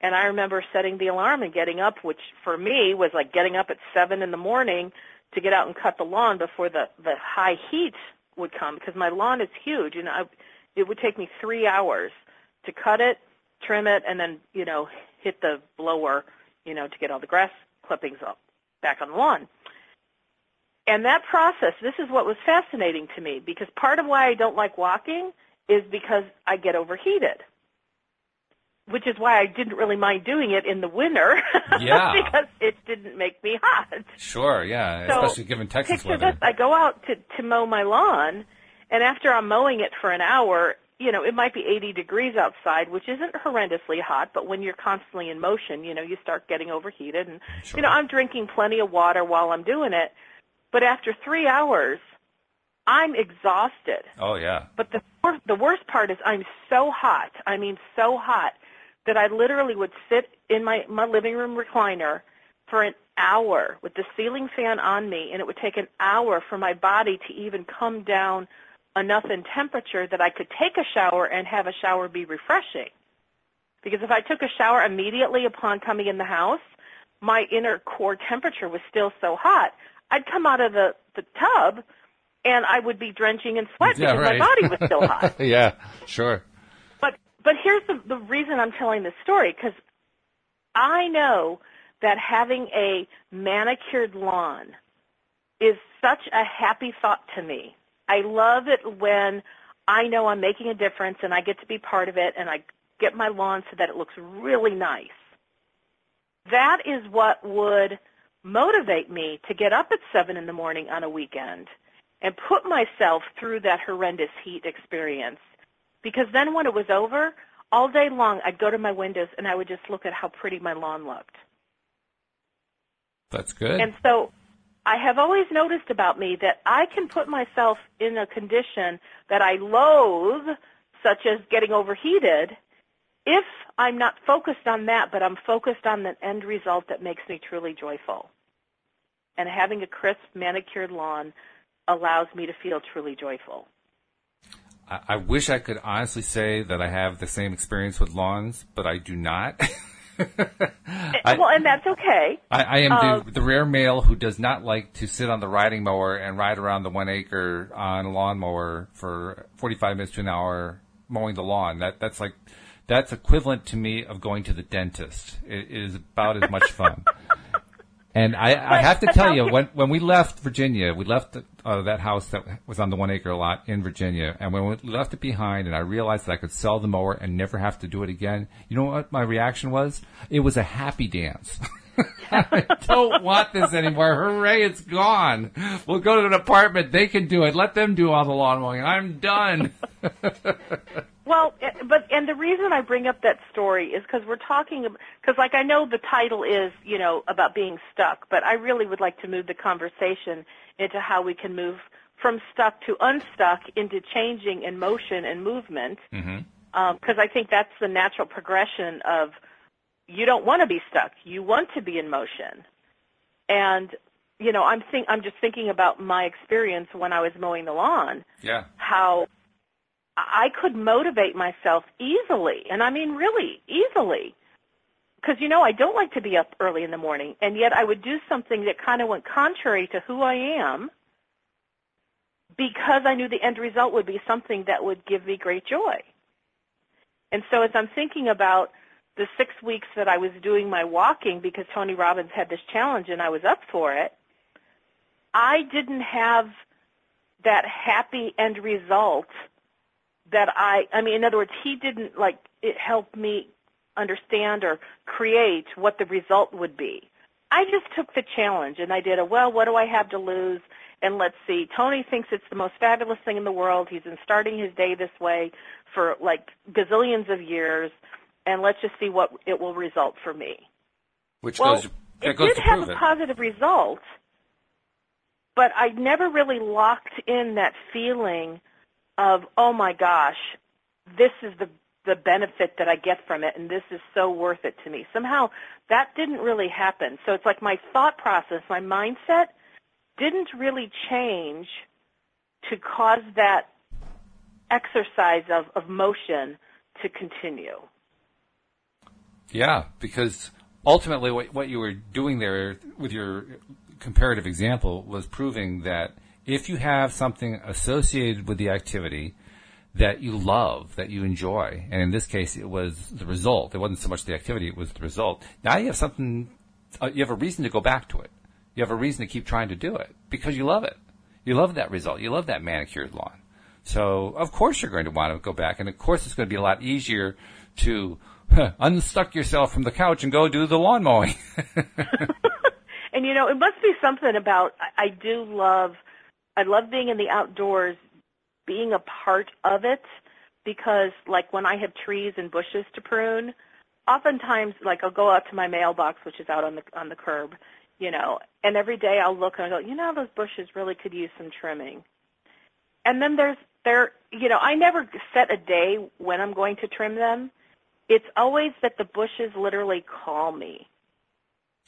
And I remember setting the alarm and getting up, which for me was like getting up at seven in the morning to get out and cut the lawn before the the high heat would come because my lawn is huge, and I, it would take me three hours to cut it, trim it, and then you know hit the blower, you know, to get all the grass clippings up back on the lawn. And that process, this is what was fascinating to me because part of why I don't like walking is because I get overheated. Which is why I didn't really mind doing it in the winter. Yeah. because it didn't make me hot. Sure, yeah, So, especially given Texas Picture weather. this: I go out to to mow my lawn, and after I'm mowing it for an hour, you know, it might be 80 degrees outside, which isn't horrendously hot, but when you're constantly in motion, you know, you start getting overheated. And Sure. you know, I'm drinking plenty of water while I'm doing it, but after three hours, I'm exhausted. Oh yeah. But the the worst part is I'm so hot. I mean, so hot that I literally would sit in my my living room recliner for an hour with the ceiling fan on me, and it would take an hour for my body to even come down enough in temperature that I could take a shower and have a shower be refreshing. Because if I took a shower immediately upon coming in the house, my inner core temperature was still so hot. I'd come out of the, the tub and I would be drenching in sweat Yeah, because right. my body was still hot. yeah, sure. But but here's the the reason I'm telling this story because I know that having a manicured lawn is such a happy thought to me. I love it when I know I'm making a difference and I get to be part of it and I get my lawn so that it looks really nice. That is what would motivate me to get up at seven in the morning on a weekend and put myself through that horrendous heat experience because then when it was over, all day long I'd go to my windows and I would just look at how pretty my lawn looked. That's good. And so I have always noticed about me that I can put myself in a condition that I loathe, such as getting overheated, if I'm not focused on that, but I'm focused on the end result that makes me truly joyful. And having a crisp, manicured lawn allows me to feel truly joyful. I, wish I could honestly say that I have the same experience with lawns, but I do not. I- well, and that's okay. I, I am Uh, the, the rare male who does not like to sit on the riding mower and ride around the one acre on a lawnmower for 45 minutes to an hour mowing the lawn. That that's like that's equivalent to me of going to the dentist. It is about as much fun. And I, I have to tell you, when when we left Virginia, we left uh, that house that was on the one acre lot in Virginia, and when we left it behind, and I realized that I could sell the mower and never have to do it again. You know what my reaction was? It was a happy dance. I don't want this anymore. Hooray, it's gone. We'll go to an apartment. They can do it. Let them do all the lawn mowing. I'm done. Well, eh, but and the reason I bring up that story is because we're talking because like I know the title is you know about being stuck, but I really would like to move the conversation into how we can move from stuck to unstuck into changing in motion and movement. Because I think that's the natural progression of you don't want to be stuck, you want to be in motion, and you know I'm think I'm just thinking about my experience when I was mowing the lawn Yeah. how I could motivate myself easily, and I mean really easily. Because, you know, I don't like to be up early in the morning, and yet I would do something that kind of went contrary to who I am because I knew the end result would be something that would give me great joy. And so as I'm thinking about the six weeks that I was doing my walking because Tony Robbins had this challenge and I was up for it, I didn't have that happy end result that I, I mean, in other words, he didn't like it help me understand or create what the result would be. I just took the challenge and I did a, well, what do I have to lose? And let's see, Tony thinks it's the most fabulous thing in the world. He's been starting his day this way for like gazillions of years. And let's just see what it will result for me. Which Well, goes, it goes did have a it. positive result, but I never really locked in that feeling of, oh my gosh, this is the the benefit that I get from it, and this is so worth it to me. Somehow that didn't really happen. So it's like my thought process, my mindset didn't really change to cause that exercise of, of motion to continue. Yeah, because ultimately what, what you were doing there with your comparative example was proving that if you have something associated with the activity that you love, that you enjoy, and in this case it was the result, it wasn't so much the activity, it was the result. Now you have something, uh, you have a reason to go back to it. You have a reason to keep trying to do it. because you love it. You love that result. You love that manicured lawn. So of course you're going to want to go back, and of course it's going to be a lot easier to huh, unstuck yourself from the couch and go do the lawn mowing. and you know, it must be something about I, I do love I love being in the outdoors, being a part of it because like when I have trees and bushes to prune, oftentimes like I'll go out to my mailbox which is out on the on the curb, you know, and every day I'll look and I go, you know, those bushes really could use some trimming. And then there's there, you know, I never set a day when I'm going to trim them. It's always that the bushes literally call me.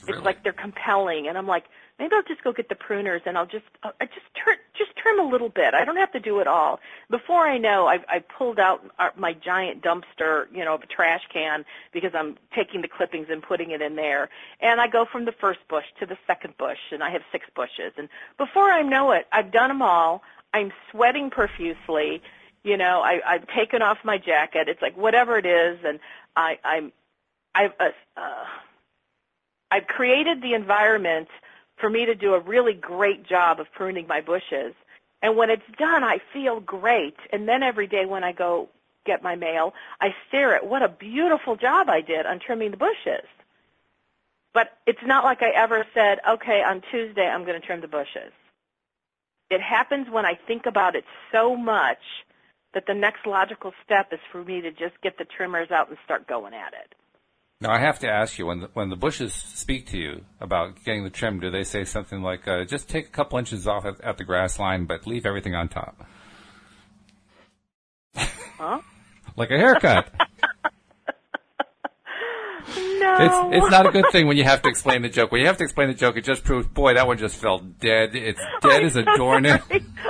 Really? It's like they're compelling, and I'm like, maybe I'll just go get the pruners and I'll just, I just trim, just trim a little bit. I don't have to do it all. Before I know, I've, I pulled out my giant dumpster, you know, of a trash can because I'm taking the clippings and putting it in there, and I go from the first bush to the second bush, and I have six bushes, and before I know it, I've done them all. I'm sweating profusely. You know, I, I've taken off my jacket. It's like whatever it is, and I, I'm, I've, uh, uh, I've created the environment for me to do a really great job of pruning my bushes. And when it's done, I feel great. And then every day when I go get my mail, I stare at what a beautiful job I did on trimming the bushes. But it's not like I ever said, okay, on Tuesday I'm going to trim the bushes. It happens when I think about it so much that the next logical step is for me to just get the trimmers out and start going at it. Now I have to ask you when the, when the bushes speak to you about getting the trim, do they say something like, uh, "Just take a couple inches off at, at the grass line, but leave everything on top"? Huh? like a haircut. no. It's it's not a good thing when you have to explain the joke. When you have to explain the joke, it just proves, boy, that one just felt dead. It's dead as a doornail.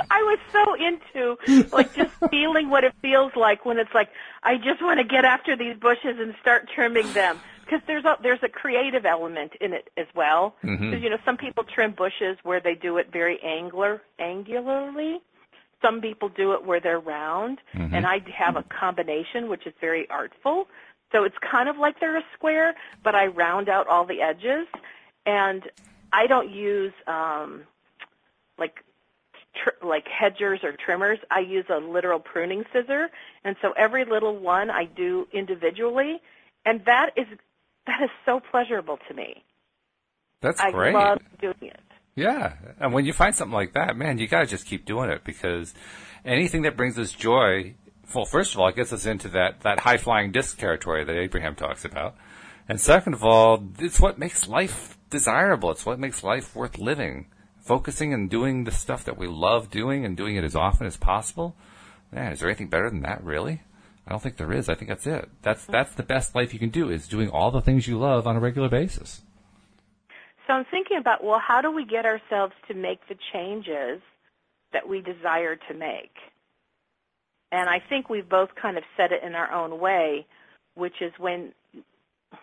I was so into like just feeling what it feels like when it's like I just want to get after these bushes and start trimming them because there's a there's a creative element in it as well. Because Mhm. you know some people trim bushes where they do it very angular angularly. Some people do it where they're round, Mhm. and I have a combination which is very artful. So it's kind of like they're a square, but I round out all the edges, and I don't use um, like tr- like hedgers or trimmers. I use a literal pruning scissor, and so every little one I do individually, and that is that is so pleasurable to me. That's I great. I love doing it. Yeah, and when you find something like that, man, you gotta just keep doing it because anything that brings us joy, well, first of all, it gets us into that that high flying disc territory that Abraham talks about, and second of all, it's what makes life desirable. It's what makes life worth living. Focusing and doing the stuff that we love doing and doing it as often as possible. Man, is there anything better than that? Really? I don't think there is. I think that's it. That's that's the best life you can do is doing all the things you love on a regular basis. So I'm thinking about, well, how do we get ourselves to make the changes that we desire to make? And I think we've both kind of said it in our own way, which is when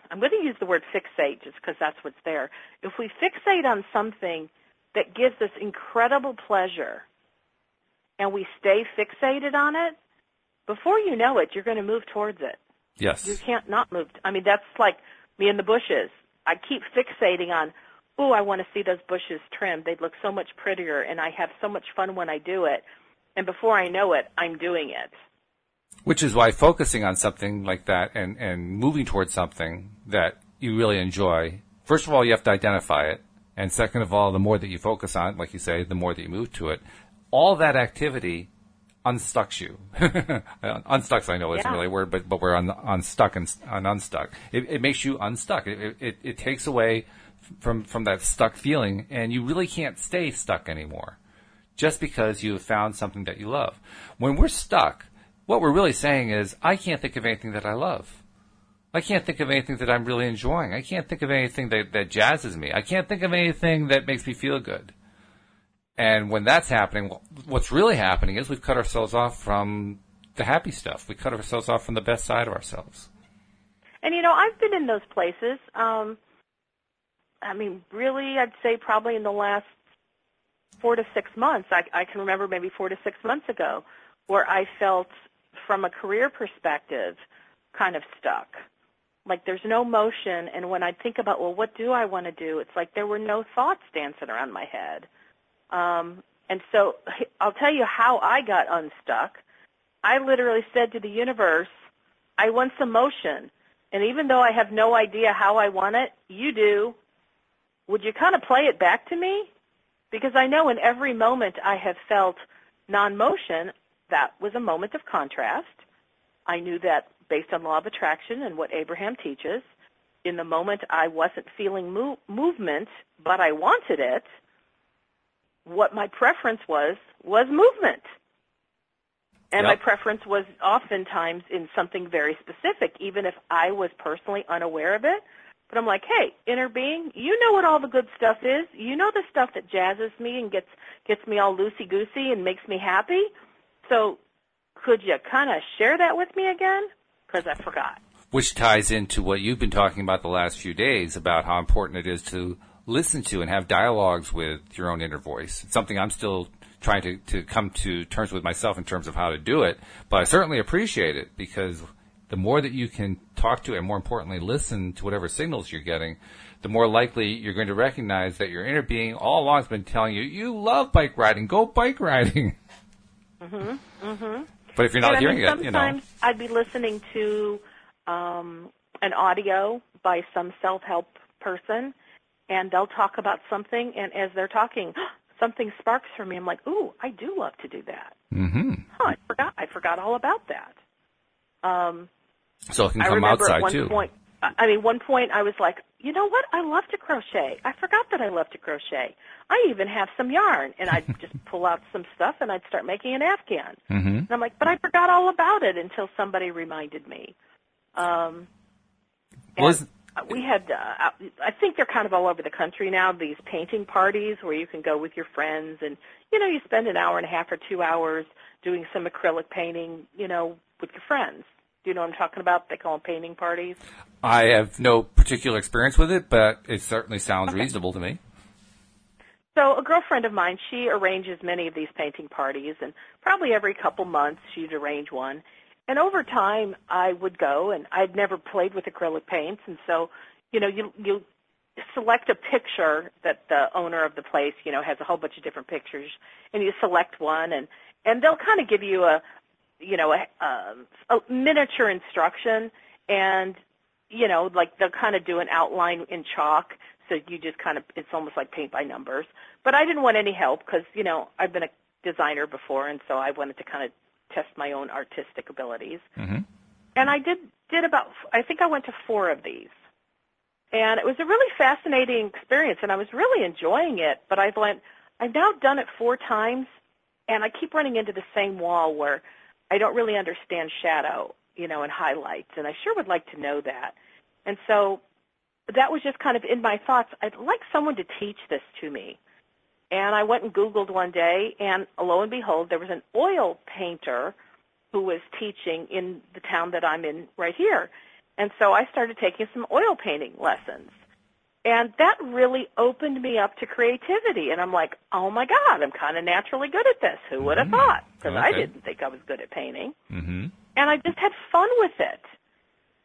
I'm going to use the word fixate just because that's what's there. If we fixate on something that gives us incredible pleasure and we stay fixated on it, before you know it, you're going to move towards it. Yes. You can't not move. I mean, that's like me in the bushes. I keep fixating on, oh, I want to see those bushes trimmed. They'd look so much prettier, and I have so much fun when I do it. And before I know it, I'm doing it. Which is why focusing on something like that and, and moving towards something that you really enjoy, first of all, you have to identify it. And second of all, the more that you focus on it, like you say, the more that you move to it. All that activity unstucks you. unstucks, I know isn't Yeah. really a word, but, but we're un, unstuck and, and unstuck. It, it makes you unstuck. It, it, it takes away from, from that stuck feeling and you really can't stay stuck anymore just because you have found something that you love. When we're stuck, what we're really saying is, I can't think of anything that I love. I can't think of anything that I'm really enjoying. I can't think of anything that, that jazzes me. I can't think of anything that makes me feel good. And when that's happening, what's really happening is we've cut ourselves off from the happy stuff. We cut ourselves off from the best side of ourselves. And you know, I've been in those places. Um, I mean, really, I'd say probably in the last four to six months. I, I can remember maybe four to six months ago, where I felt, from a career perspective, kind of stuck. Like there's no motion, and when I think about, well, what do I want to do? It's like there were no thoughts dancing around my head. Um, and so I'll tell you how I got unstuck. I literally said to the universe, I want some motion. And even though I have no idea how I want it, you do. Would you kind of play it back to me? Because I know in every moment I have felt non-motion, that was a moment of contrast. I knew that based on law of attraction and what Abraham teaches, in the moment I wasn't feeling mo- movement, but I wanted it, what my preference was was movement. And yep. my preference was oftentimes in something very specific, even if I was personally unaware of it. But I'm like, hey, inner being, you know what all the good stuff is. You know the stuff that jazzes me and gets gets me all loosey goosey and makes me happy. So could you kind of share that with me again? Because I forgot. Which ties into what you've been talking about the last few days about how important it is to listen to and have dialogues with your own inner voice. It's something I'm still trying to, to come to terms with myself in terms of how to do it, but I certainly appreciate it because the more that you can talk to and more importantly listen to whatever signals you're getting, the more likely you're going to recognize that your inner being all along has been telling you, you love bike riding, go bike riding. Mhm. Mhm. But if you're not and hearing I mean, it, you know. Sometimes I'd be listening to um, an audio by some self-help person, and they'll talk about something, and as they're talking, something sparks for me. I'm like, ooh, I do love to do that. Mm-hmm. Huh, I forgot. I forgot all about that. Um, so it can come outside at one too. Point, I mean, one point I was like, you know what? I love to crochet. I forgot that I love to crochet. I even have some yarn, and I'd just pull out some stuff and I'd start making an afghan. Mm-hmm. And I'm like, but I forgot all about it until somebody reminded me. Um, and we had, uh, I think they're kind of all over the country now. These painting parties where you can go with your friends, and you know, you spend an hour and a half or two hours doing some acrylic painting, you know, with your friends. Do you know what I'm talking about? They call them painting parties. I have no particular experience with it, but it certainly sounds Okay. reasonable to me. So a girlfriend of mine, she arranges many of these painting parties, and probably every couple months she'd arrange one. And over time, I would go, and I'd never played with acrylic paints, and so, you know, you you select a picture that the owner of the place, you know, has a whole bunch of different pictures, and you select one, and and they'll kind of give you a, you know, a, a, a miniature instruction, and you know, like they'll kind of do an outline in chalk, so you just kind of it's almost like paint by numbers. But I didn't want any help because you know I've been a designer before, and so I wanted to kind of test my own artistic abilities. Mm-hmm. And I did did about I think I went to four of these, and it was a really fascinating experience, and I was really enjoying it. But I've went I've now done it four times, and I keep running into the same wall where I don't really understand shadow, you know, and highlights, and I sure would like to know that. And so that was just kind of in my thoughts. I'd like someone to teach this to me. And I went and Googled one day, and lo and behold, there was an oil painter who was teaching in the town that I'm in right here. And so I started taking some oil painting lessons. And that really opened me up to creativity. And I'm like, oh my God, I'm kind of naturally good at this. Who would have Mhm. thought? Because I didn't think I was good at painting Mm-hmm. and I just had fun with it.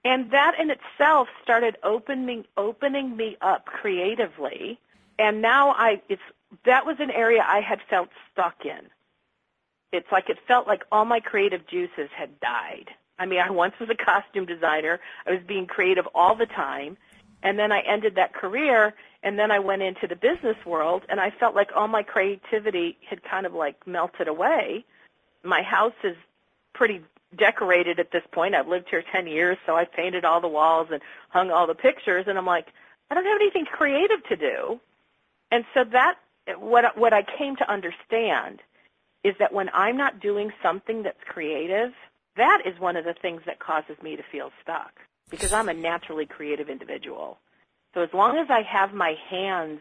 And that in itself started opening opening me up creatively. And now I it's that was an area I had felt stuck in. It's like it felt like all my creative juices had died. I mean, I once was a costume designer. I was being creative all the time. And then I ended that career and then I went into the business world and I felt like all my creativity had kind of like melted away. My house is pretty decorated at this point. I've lived here 10 years, so I've painted all the walls and hung all the pictures and I'm like, I don't have anything creative to do. And so that what what I came to understand is that when I'm not doing something that's creative, that is one of the things that causes me to feel stuck because I'm a naturally creative individual. So as long as I have my hands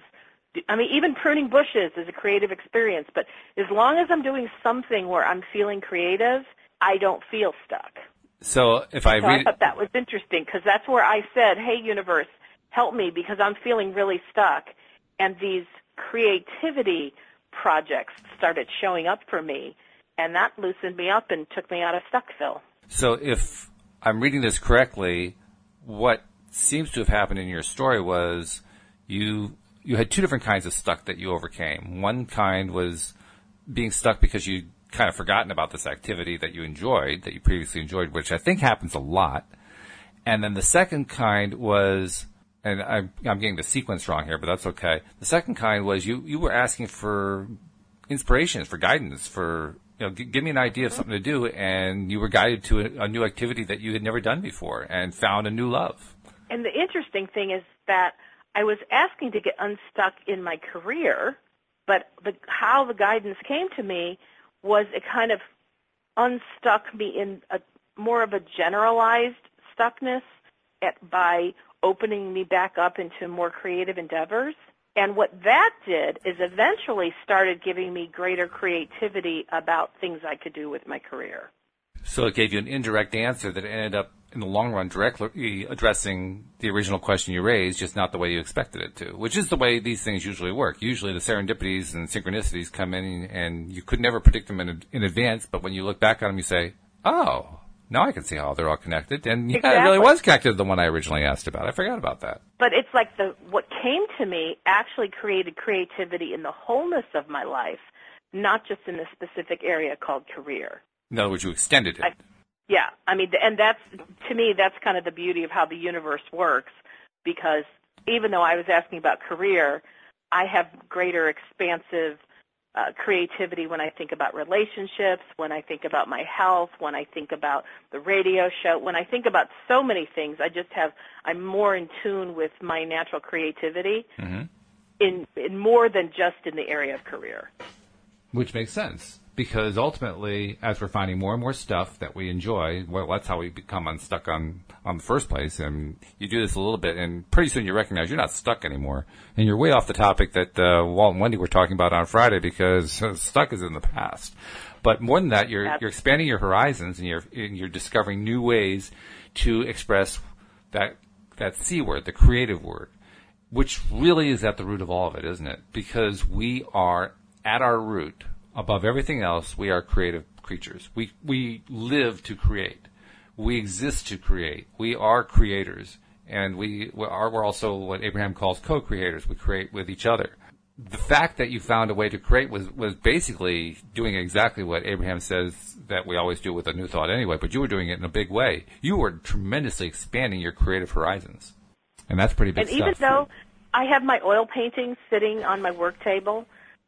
I mean, even pruning bushes is a creative experience, but as long as I'm doing something where I'm feeling creative, I don't feel stuck. So if I So I thought that was interesting because that's where I said, "Hey, universe, help me because I'm feeling really stuck." And these creativity projects started showing up for me, and that loosened me up and took me out of Stuckville. so if I'm reading this correctly, what seems to have happened in your story was you you had two different kinds of stuck that you overcame. One kind was being stuck because you kind of forgotten about this activity that you enjoyed, that you previously enjoyed, which I think happens a lot. And then the second kind was, and I'm, I'm getting the sequence wrong here, but that's okay. The second kind was you, you were asking for inspiration, for guidance, for, you know, g- give me an idea of mm-hmm. something to do, and you were guided to a, a new activity that you had never done before and found a new love. And the interesting thing is that I was asking to get unstuck in my career, but the, how the guidance came to me was it kind of unstuck me in a more of a generalized stuckness at, by opening me back up into more creative endeavors. And what that did is eventually started giving me greater creativity about things I could do with my career. So it gave you an indirect answer that ended up in the long run directly addressing the original question you raised, just not the way you expected it to, which is the way these things usually work. Usually the serendipities and synchronicities come in and you could never predict them in, in advance, but when you look back on them, you say, oh, now I can see how they're all connected. And yeah, exactly. it really was connected to the one I originally asked about. I forgot about that. But it's like the what came to me actually created creativity in the wholeness of my life, not just in the specific area called career. In other words, you extended it. I, yeah, I mean, and that's to me, that's kind of the beauty of how the universe works, because even though I was asking about career, I have greater expansive uh, creativity when I think about relationships, when I think about my health, when I think about the radio show, when I think about so many things. I just have I'm more in tune with my natural creativity mm-hmm. in in more than just in the area of career. Which makes sense because ultimately, as we're finding more and more stuff that we enjoy, well, that's how we become unstuck on on the first place. And you do this a little bit, and pretty soon you recognize you're not stuck anymore, and you're way off the topic that uh, Walt and Wendy were talking about on Friday because stuck is in the past. But more than that, you're you're expanding your horizons, and you're and you're discovering new ways to express that that c word, the creative word, which really is at the root of all of it, isn't it? Because we are at our root above everything else, we are creative creatures. We, we live to create. We exist to create. We are creators. And we are, we're also what Abraham calls co-creators. We create with each other. The fact that you found a way to create was, was basically doing exactly what Abraham says that we always do with a new thought anyway, but you were doing it in a big way. You were tremendously expanding your creative horizons. And that's pretty big and stuff. And even though I have my oil paintings sitting on my work table,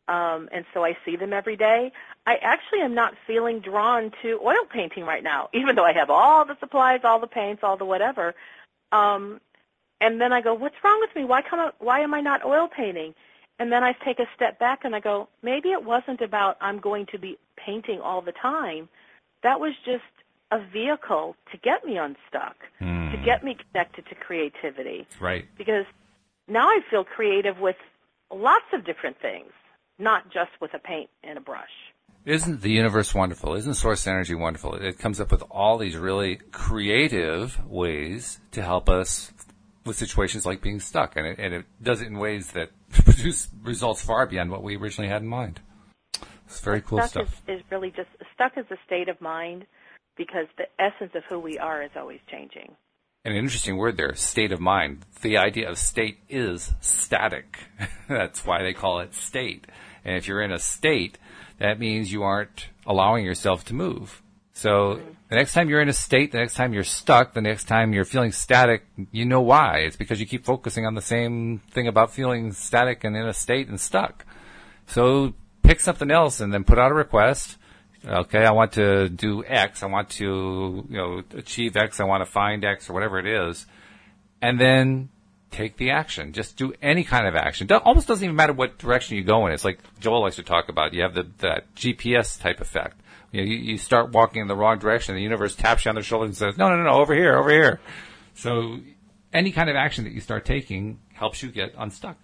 um, and so I see them every day. I actually am not feeling drawn to oil painting right now, even though I have all the supplies, all the paints, all the whatever. Um, and then I go, what's wrong with me? Why come? Why am I not oil painting? And then I take a step back and I go, maybe it wasn't about I'm going to be painting all the time. That was just a vehicle to get me unstuck, mm. to get me connected to creativity. Right. Because now I feel creative with lots of different things not just with a paint and a brush. Isn't the universe wonderful? Isn't source energy wonderful? It comes up with all these really creative ways to help us with situations like being stuck, and it, and it does it in ways that produce results far beyond what we originally had in mind. It's very cool stuck stuff. Is, is really just stuck is a state of mind because the essence of who we are is always changing an interesting word there, state of mind. The idea of state is static. That's why they call it state. And if you're in a state, that means you aren't allowing yourself to move. So the next time you're in a state, the next time you're stuck, the next time you're feeling static, you know why. It's because you keep focusing on the same thing about feeling static and in a state and stuck. So pick something else and then put out a request Okay, I want to do X. I want to, you know, achieve X. I want to find X or whatever it is. And then take the action. Just do any kind of action. Almost doesn't even matter what direction you go in. It's like Joel likes to talk about. You have the, that GPS type effect. You know, you, you start walking in the wrong direction, the universe taps you on the shoulder and says, no, no, no, no, over here, over here. So any kind of action that you start taking helps you get unstuck.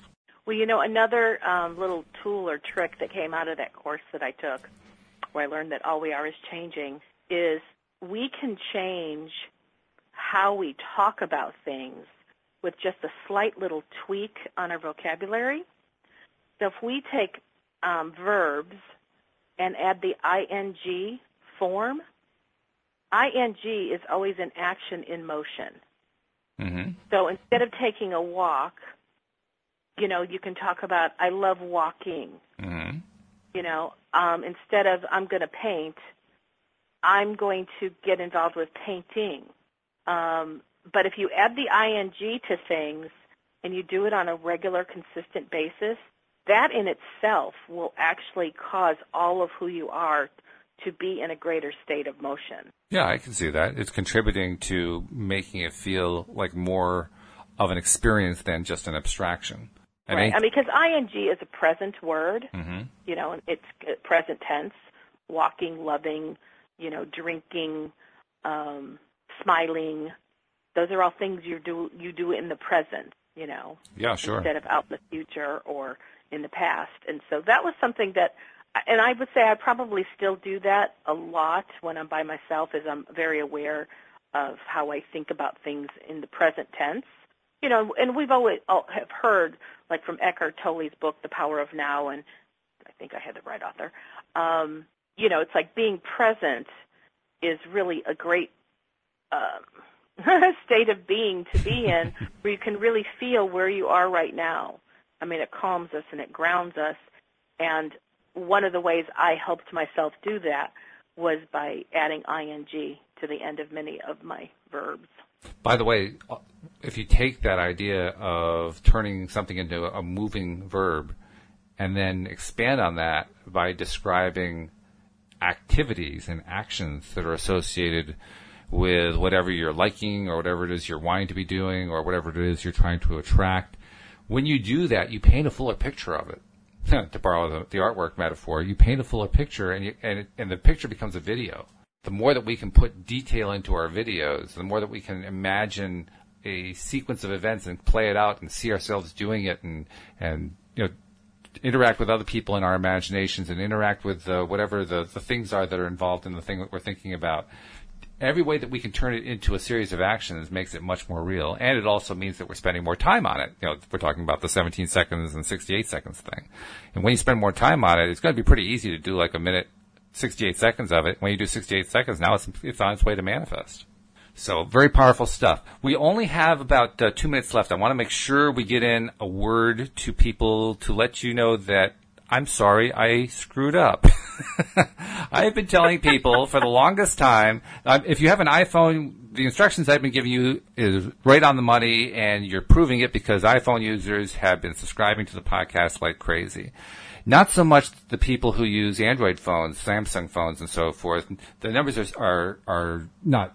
Well, you know, another um, little tool or trick that came out of that course that I took where I learned that all we are is changing, is we can change how we talk about things with just a slight little tweak on our vocabulary. So if we take um, verbs and add the ing form, ing is always an action in motion. Mm-hmm. So instead of taking a walk, you know, you can talk about I love walking. Mm-hmm. You know, um, instead of I'm going to paint, I'm going to get involved with painting. Um, but if you add the ing to things and you do it on a regular, consistent basis, that in itself will actually cause all of who you are to be in a greater state of motion. Yeah, I can see that. It's contributing to making it feel like more of an experience than just an abstraction. And right. I mean, because ing is a present word. Mm-hmm. You know, it's present tense. Walking, loving, you know, drinking, um, smiling. Those are all things you do you do in the present. You know. Yeah, sure. Instead of out in the future or in the past, and so that was something that and I would say I probably still do that a lot when I'm by myself, as I'm very aware of how I think about things in the present tense. You know, and we've always all have heard, like from Eckhart Tolle's book, The Power of Now, and I think I had the right author. Um, you know, it's like being present is really a great um, state of being to be in, where you can really feel where you are right now. I mean, it calms us and it grounds us, and one of the ways I helped myself do that was by adding ing to the end of many of my verbs. By the way, uh, if you take that idea of turning something into a moving verb and then expand on that by describing activities and actions that are associated with whatever you're liking or whatever it is you're wanting to be doing or whatever it is you're trying to attract, when you do that, you paint a fuller picture of it. to borrow the, the, artwork metaphor, you paint a fuller picture, and you, and, and the picture becomes a video. The more that we can put detail into our videos, the more that we can imagine a sequence of events and play it out and see ourselves doing it, and and you know interact with other people in our imaginations and interact with uh, whatever the, the things are that are involved in the thing that we're thinking about every way that we can turn it into a series of actions makes it much more real. And it also means that we're spending more time on it. You know, we're talking about the 17 seconds and 68 seconds thing. And when you spend more time on it, it's going to be pretty easy to do like a minute, 68 seconds of it. When you do 68 seconds, now it's, it's on its way to manifest. So very powerful stuff. We only have about uh, two minutes left. I want to make sure we get in a word to people to let you know that I'm sorry, I screwed up. I have been telling people for the longest time, uh, if you have an iPhone, the instructions I've been giving you is right on the money, and you're proving it because iPhone users have been subscribing to the podcast like crazy. Not so much the people who use Android phones, Samsung phones, and so forth. The numbers are are, are not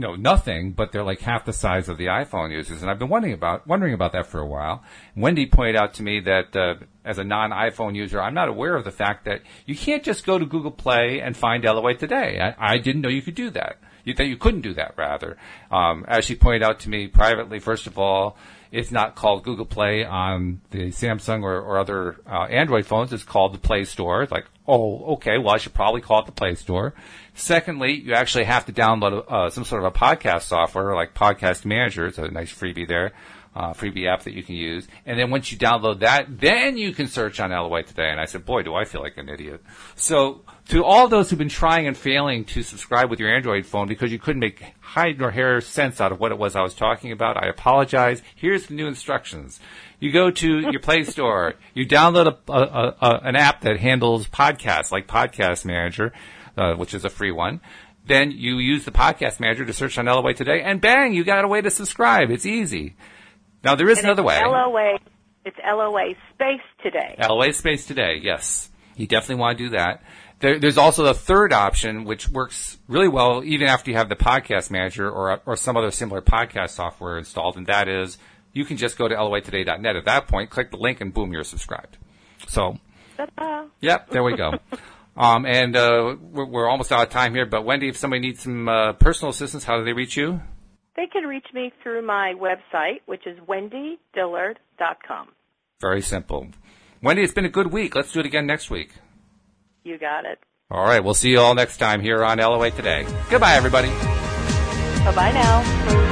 know nothing, but they're like half the size of the iPhone users. And I've been wondering about wondering about that for a while. Wendy pointed out to me that uh, as a non-iPhone user, I'm not aware of the fact that you can't just go to Google Play and find LOA today. I, I didn't know you could do that. You, that you couldn't do that, rather. Um, as she pointed out to me privately, first of all, it's not called Google Play on the Samsung or, or other uh, Android phones. It's called the Play Store. It's like, oh, okay, well, I should probably call it the Play Store. Secondly, you actually have to download uh, some sort of a podcast software like Podcast Manager. It's a nice freebie there uh, freebie app that you can use. And then once you download that, then you can search on LOA today. And I said, boy, do I feel like an idiot. So to all those who've been trying and failing to subscribe with your Android phone because you couldn't make hide nor hair sense out of what it was I was talking about, I apologize. Here's the new instructions. You go to your Play Store, you download a, a, a, an app that handles podcasts like Podcast Manager, uh, which is a free one then you use the podcast manager to search on LOA today, and bang, you got a way to subscribe. It's easy. Now there is and another way. LOA. It's LOA space today. LOA space today. Yes, you definitely want to do that. There, there's also the third option, which works really well even after you have the podcast manager or or some other similar podcast software installed, and that is you can just go to loatoday.net. At that point, click the link, and boom, you're subscribed. So, Ta-da. yep, there we go. um, and uh, we're, we're, almost out of time here, but Wendy, if somebody needs some uh, personal assistance, how do they reach you? They can reach me through my website, which is wendydillard.com. Very simple. Wendy, it's been a good week. Let's do it again next week. You got it. All right. We'll see you all next time here on LOA Today. Goodbye, everybody. Bye bye now.